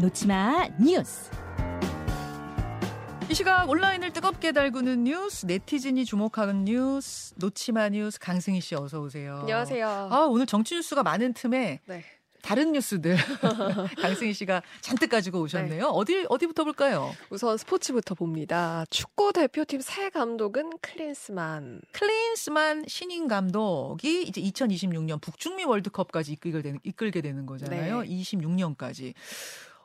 놓치마 뉴스. 이 시각 온라인을 뜨겁게 달구는 뉴스, 네티즌이 주목하는 뉴스, 놓치마 뉴스 강승희 씨 어서 오세요. 안녕하세요. 아, 오늘 정치 뉴스가 많은 틈에 네. 다른 뉴스들 강승희 씨가 잔뜩 가지고 오셨네요. 네. 어디 어디부터 볼까요? 우선 스포츠부터 봅니다. 축구 대표팀 새 감독은 클린스만. 클린스만 신임 감독이 이제 2026년 북중미 월드컵까지 이끌게 되는, 이끌게 되는 거잖아요. 네. 26년까지.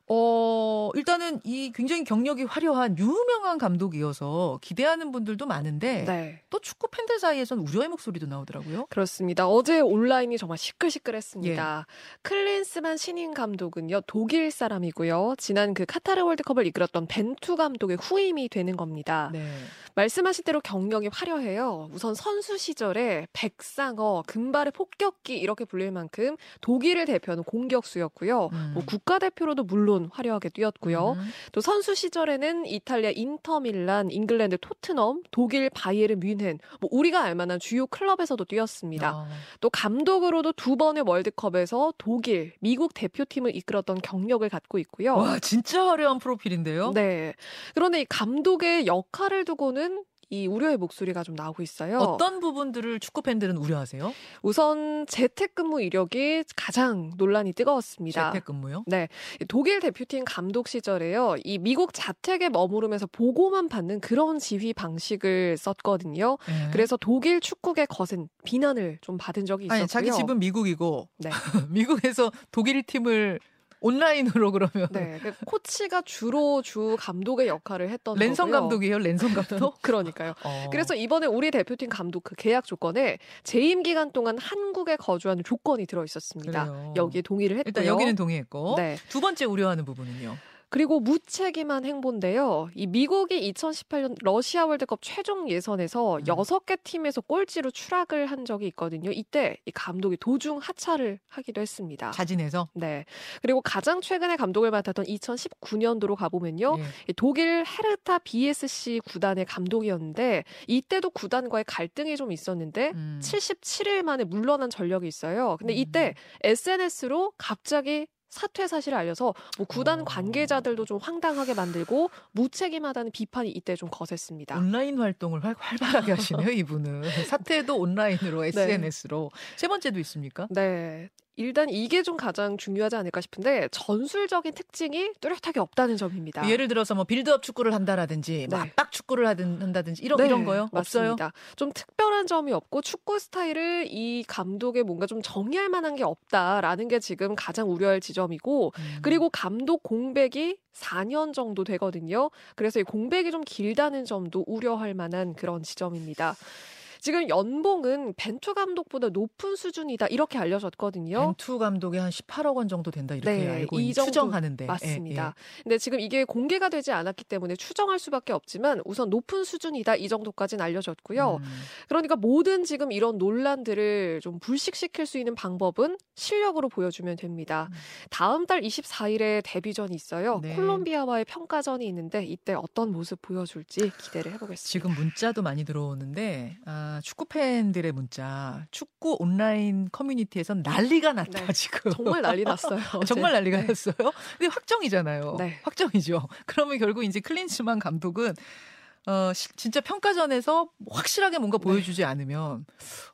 어, 일단은 이 굉장히 경력이 화려한 유명한 감독이어서 기대하는 분들도 많은데 네. 또 축구 팬들 사이에선 우려의 목소리도 나오더라고요. 그렇습니다. 어제 온라인이 정말 시끌시끌했습니다. 클린스만 신인 감독은요, 독일 사람이고요. 지난 그 카타르 월드컵을 이끌었던 벤투 감독의 후임이 되는 겁니다. 네. 말씀하신 대로 경력이 화려해요. 우선 선수 시절에 백상어, 금발의 폭격기 이렇게 불릴 만큼 독일을 대표하는 공격수였고요. 음. 뭐 국가대표로도 물론 화려하게 뛰었고요. 음. 또 선수 시절에는 이탈리아 인터밀란, 잉글랜드 토트넘, 독일 바이에른 뮌헨, 뭐 우리가 알만한 주요 클럽에서도 뛰었습니다. 아, 또 감독으로도 두 번의 월드컵에서 독일, 미국 대표팀을 이끌었던 경력을 갖고 있고요. 와, 진짜 화려한 프로필인데요. 네. 그런데 이 감독의 역할을 두고는 이 우려의 목소리가 좀 나오고 있어요. 어떤 부분들을 축구 팬들은 우려하세요? 우선 재택근무 이력이 가장 논란이 뜨거웠습니다. 재택근무요? 네, 이 독일 대표팀 감독 시절에요. 이 미국 자택에 머무르면서 보고만 받는 그런 지휘 방식을 썼거든요. 네. 그래서 독일 축구계 거센 비난을 좀 받은 적이 있었고요. 아니 자기 집은 미국이고 네. 미국에서 독일 팀을 온라인으로 그러면 네, 그 코치가 주로 주 감독의 역할을 했던 랜선 거고요. 감독이에요? 랜선 감독? 그러니까요. 어. 그래서 이번에 우리 대표팀 감독 그 계약 조건에 재임 기간 동안 한국에 거주하는 조건이 들어 있었습니다. 여기에 동의를 했고요. 일단 여기는 동의했고 네. 두 번째 우려하는 부분은요. 그리고 무책임한 행보인데요. 이 미국이 2018년 러시아 월드컵 최종 예선에서 음. 여섯 개 팀에서 꼴찌로 추락을 한 적이 있거든요. 이때 이 감독이 도중 하차를 하기도 했습니다. 자진해서 네. 그리고 가장 최근에 감독을 맡았던 2019년도로 가보면요. 예. 이 독일 헤르타 BSC 구단의 감독이었는데 이때도 구단과의 갈등이 좀 있었는데 음. 77일 만에 물러난 전력이 있어요. 근데 이때 SNS로 갑자기 사퇴 사실을 알려서 뭐 구단 어. 관계자들도 좀 황당하게 만들고 무책임하다는 비판이 이때 좀 거셌습니다. 온라인 활동을 활, 활발하게 하시네요, 이분은. 사태도 온라인으로 SNS로. 세 번째도 있습니까? 네. 일단 이게 좀 가장 중요하지 않을까 싶은데 전술적인 특징이 뚜렷하게 없다는 점입니다. 예를 들어서 뭐 빌드업 축구를 한다라든지 뭐 네. 압박 축구를 하든 한다든지 이런 네, 이런 거요? 맞습니다. 좀 특별한 점이 없고 축구 스타일을 이 감독의 뭔가 좀 정의할 만한 게 없다라는 게 지금 가장 우려할 지점이고 음. 그리고 감독 공백이 4년 정도 되거든요. 그래서 이 공백이 좀 길다는 점도 우려할 만한 그런 지점입니다. 지금 연봉은 벤투 감독보다 높은 수준이다 이렇게 알려졌거든요. 벤투 감독이 한 18억 원 정도 된다 이렇게 네, 알고 이 있, 정도 추정하는데 맞습니다. 근데 지금 이게 공개가 되지 않았기 때문에 추정할 수밖에 없지만 우선 높은 수준이다 이 정도까지는 알려졌고요. 음. 그러니까 모든 지금 이런 논란들을 좀 불식시킬 수 있는 방법은 실력으로 보여주면 됩니다. 음. 다음 달 24일에 데뷔전이 있어요. 네. 콜롬비아와의 평가전이 있는데 이때 어떤 모습 보여줄지 기대를 해보겠습니다. 지금 문자도 많이 들어오는데 아, 축구 팬들의 문자, 축구 온라인 커뮤니티에선 난리가 났다 네. 지금. 정말 난리 났어요. 정말 난리가 네. 났어요. 근데 확정이잖아요. 네. 확정이죠. 그러면 결국 이제 클린스만 감독은 어, 시- 진짜 평가전에서 확실하게 뭔가 네. 보여주지 않으면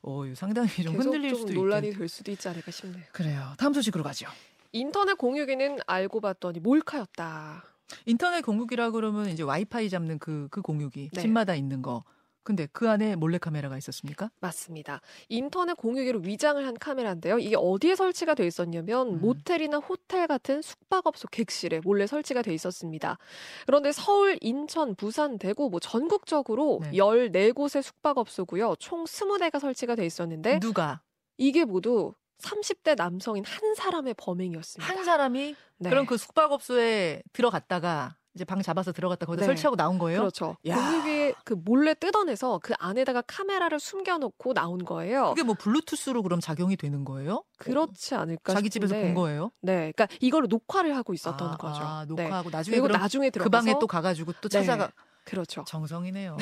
어, 상당히 좀 흔들릴 좀 수도 논란이 있겠 될 수도 있지 않을까 싶네요. 그래요. 다음 소식으로 가죠. 인터넷 공유기는 알고 봤더니 몰카였다. 인터넷 공유기라 그러면 이제 와이파이 잡는 그, 그 공유기, 네. 집마다 있는 거. 근데 그 안에 몰래카메라가 있었습니까? 맞습니다. 인터넷 공유기로 위장을 한 카메라인데요. 이게 어디에 설치가 돼 있었냐면 음. 모텔이나 호텔 같은 숙박업소 객실에 몰래 설치가 돼 있었습니다. 그런데 서울, 인천, 부산, 대구 뭐 전국적으로 네. 14곳의 숙박업소고요. 총 20대가 설치가 돼 있었는데 누가? 이게 모두 30대 남성인 한 사람의 범행이었습니다. 한 사람이 네. 그럼 그 숙박업소에 들어갔다가 이제 방 잡아서 들어갔다 거기다 네. 설치하고 나온 거예요? 그렇죠. 야. 공유기에 그 몰래 뜯어내서 그 안에다가 카메라를 숨겨놓고 나온 거예요. 그게 뭐 블루투스로 그럼 작용이 되는 거예요? 그렇지 않을까 자기 집에서 싶은데. 본 거예요? 네, 그러니까 이거를 녹화를 하고 있었던 아, 거죠. 아, 네. 녹화하고 나중에 그리고 나중에 그 들어가서 방에 또 가가지고 또 네. 찾아가. 그렇죠. 정성이네요.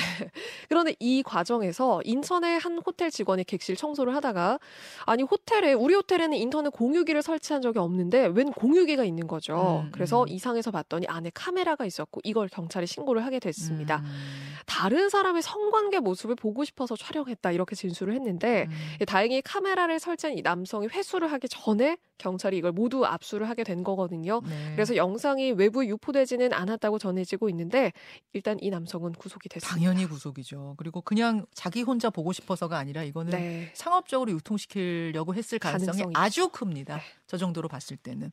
그런데 이 과정에서 인천의 한 호텔 직원이 객실 청소를 하다가 아니 호텔에 우리 호텔에는 인터넷 공유기를 설치한 적이 없는데 웬 공유기가 있는 거죠. 음, 그래서 음. 이상해서 봤더니 안에 카메라가 있었고 이걸 경찰에 신고를 하게 됐습니다. 음, 다른 사람의 성관계 모습을 보고 싶어서 촬영했다 이렇게 진술을 했는데 음. 예, 다행히 카메라를 설치한 이 남성이 회수를 하기 전에 경찰이 이걸 모두 압수를 하게 된 거거든요. 네. 그래서 영상이 외부에 유포되지는 않았다고 전해지고 있는데 일단 이 남 성은 구속이 됐습니다. 당연히 구속이죠. 그리고 그냥 자기 혼자 보고 싶어서가 아니라 이거는 네. 상업적으로 유통시키려고 했을 가능성이 가능성이 아주 큽니다. 네. 저 정도로 봤을 때는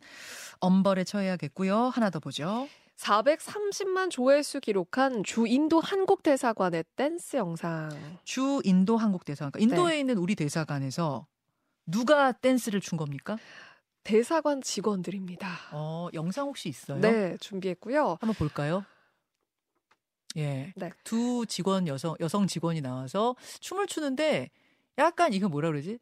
엄벌에 처해야겠고요. 하나 더 보죠. 430만 조회수 기록한 주 인도 한국 대사관의 댄스 영상. 주 인도 한국 대사관. 그러니까 인도에 네. 있는 우리 대사관에서 누가 댄스를 춘 겁니까? 대사관 직원들입니다. 어, 영상 혹시 있어요? 네, 준비했고요. 한번 볼까요? 예. 네. 두 직원 여성 여성 직원이 나와서 춤을 추는데 약간 이거 뭐라 그러지?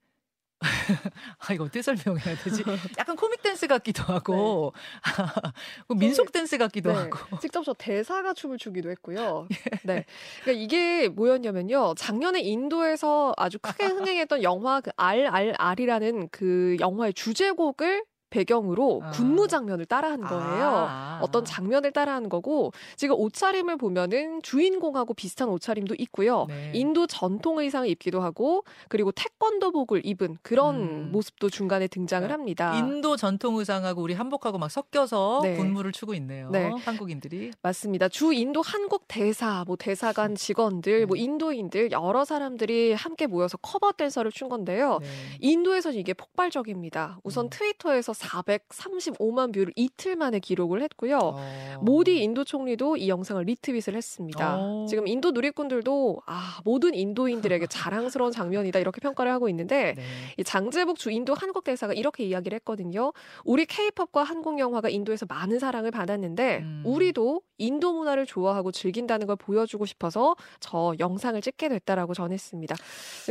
아 이거 어떻게 설명해야 되지? 약간 코믹 댄스 같기도 하고 그 민속 댄스 같기도 네. 하고 직접 저 대사가 춤을 추기도 했고요. 네. 그러니까 이게 뭐였냐면요. 작년에 인도에서 아주 크게 흥행했던 영화 그 RRR이라는 그 영화의 주제곡을 배경으로 아. 군무 장면을 따라한 거예요. 아. 어떤 장면을 따라한 거고 지금 옷차림을 보면은 주인공하고 비슷한 옷차림도 있고요. 네. 인도 전통 의상을 입기도 하고 그리고 태권도복을 입은 그런 음. 모습도 중간에 등장을 그러니까 합니다. 인도 전통 의상하고 우리 한복하고 막 섞여서 네. 군무를 추고 있네요. 네. 한국인들이. 맞습니다. 주 인도 한국 대사, 뭐 대사관 직원들, 뭐 네. 인도인들 여러 사람들이 함께 모여서 커버 댄스를 춘 건데요. 네. 인도에서는 이게 폭발적입니다. 우선 음. 트위터에서 435만 view를 이틀 만에 기록을 했고요. 어. 모디 인도 총리도 이 영상을 retweet을 했습니다. 어. 지금 인도 누리꾼들도 아 모든 인도인들에게 자랑스러운 장면이다 이렇게 평가를 하고 있는데 네. 이 장재복 주 인도 한국 대사가 이렇게 이야기를 했거든요. 우리 케이팝과 한국 영화가 인도에서 많은 사랑을 받았는데 음. 우리도 인도 문화를 좋아하고 즐긴다는 걸 보여주고 싶어서 저 영상을 찍게 됐다라고 전했습니다.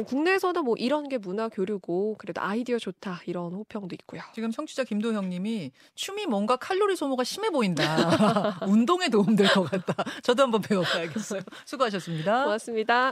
국내에서도 뭐 이런 게 문화 교류고 그래도 아이디어 좋다 이런 호평도 있고요. 지금 청취자 김도형님이 춤이 뭔가 칼로리 소모가 심해 보인다. 운동에 도움될 것 같다. 저도 한번 배워봐야겠어요. 수고하셨습니다. 고맙습니다.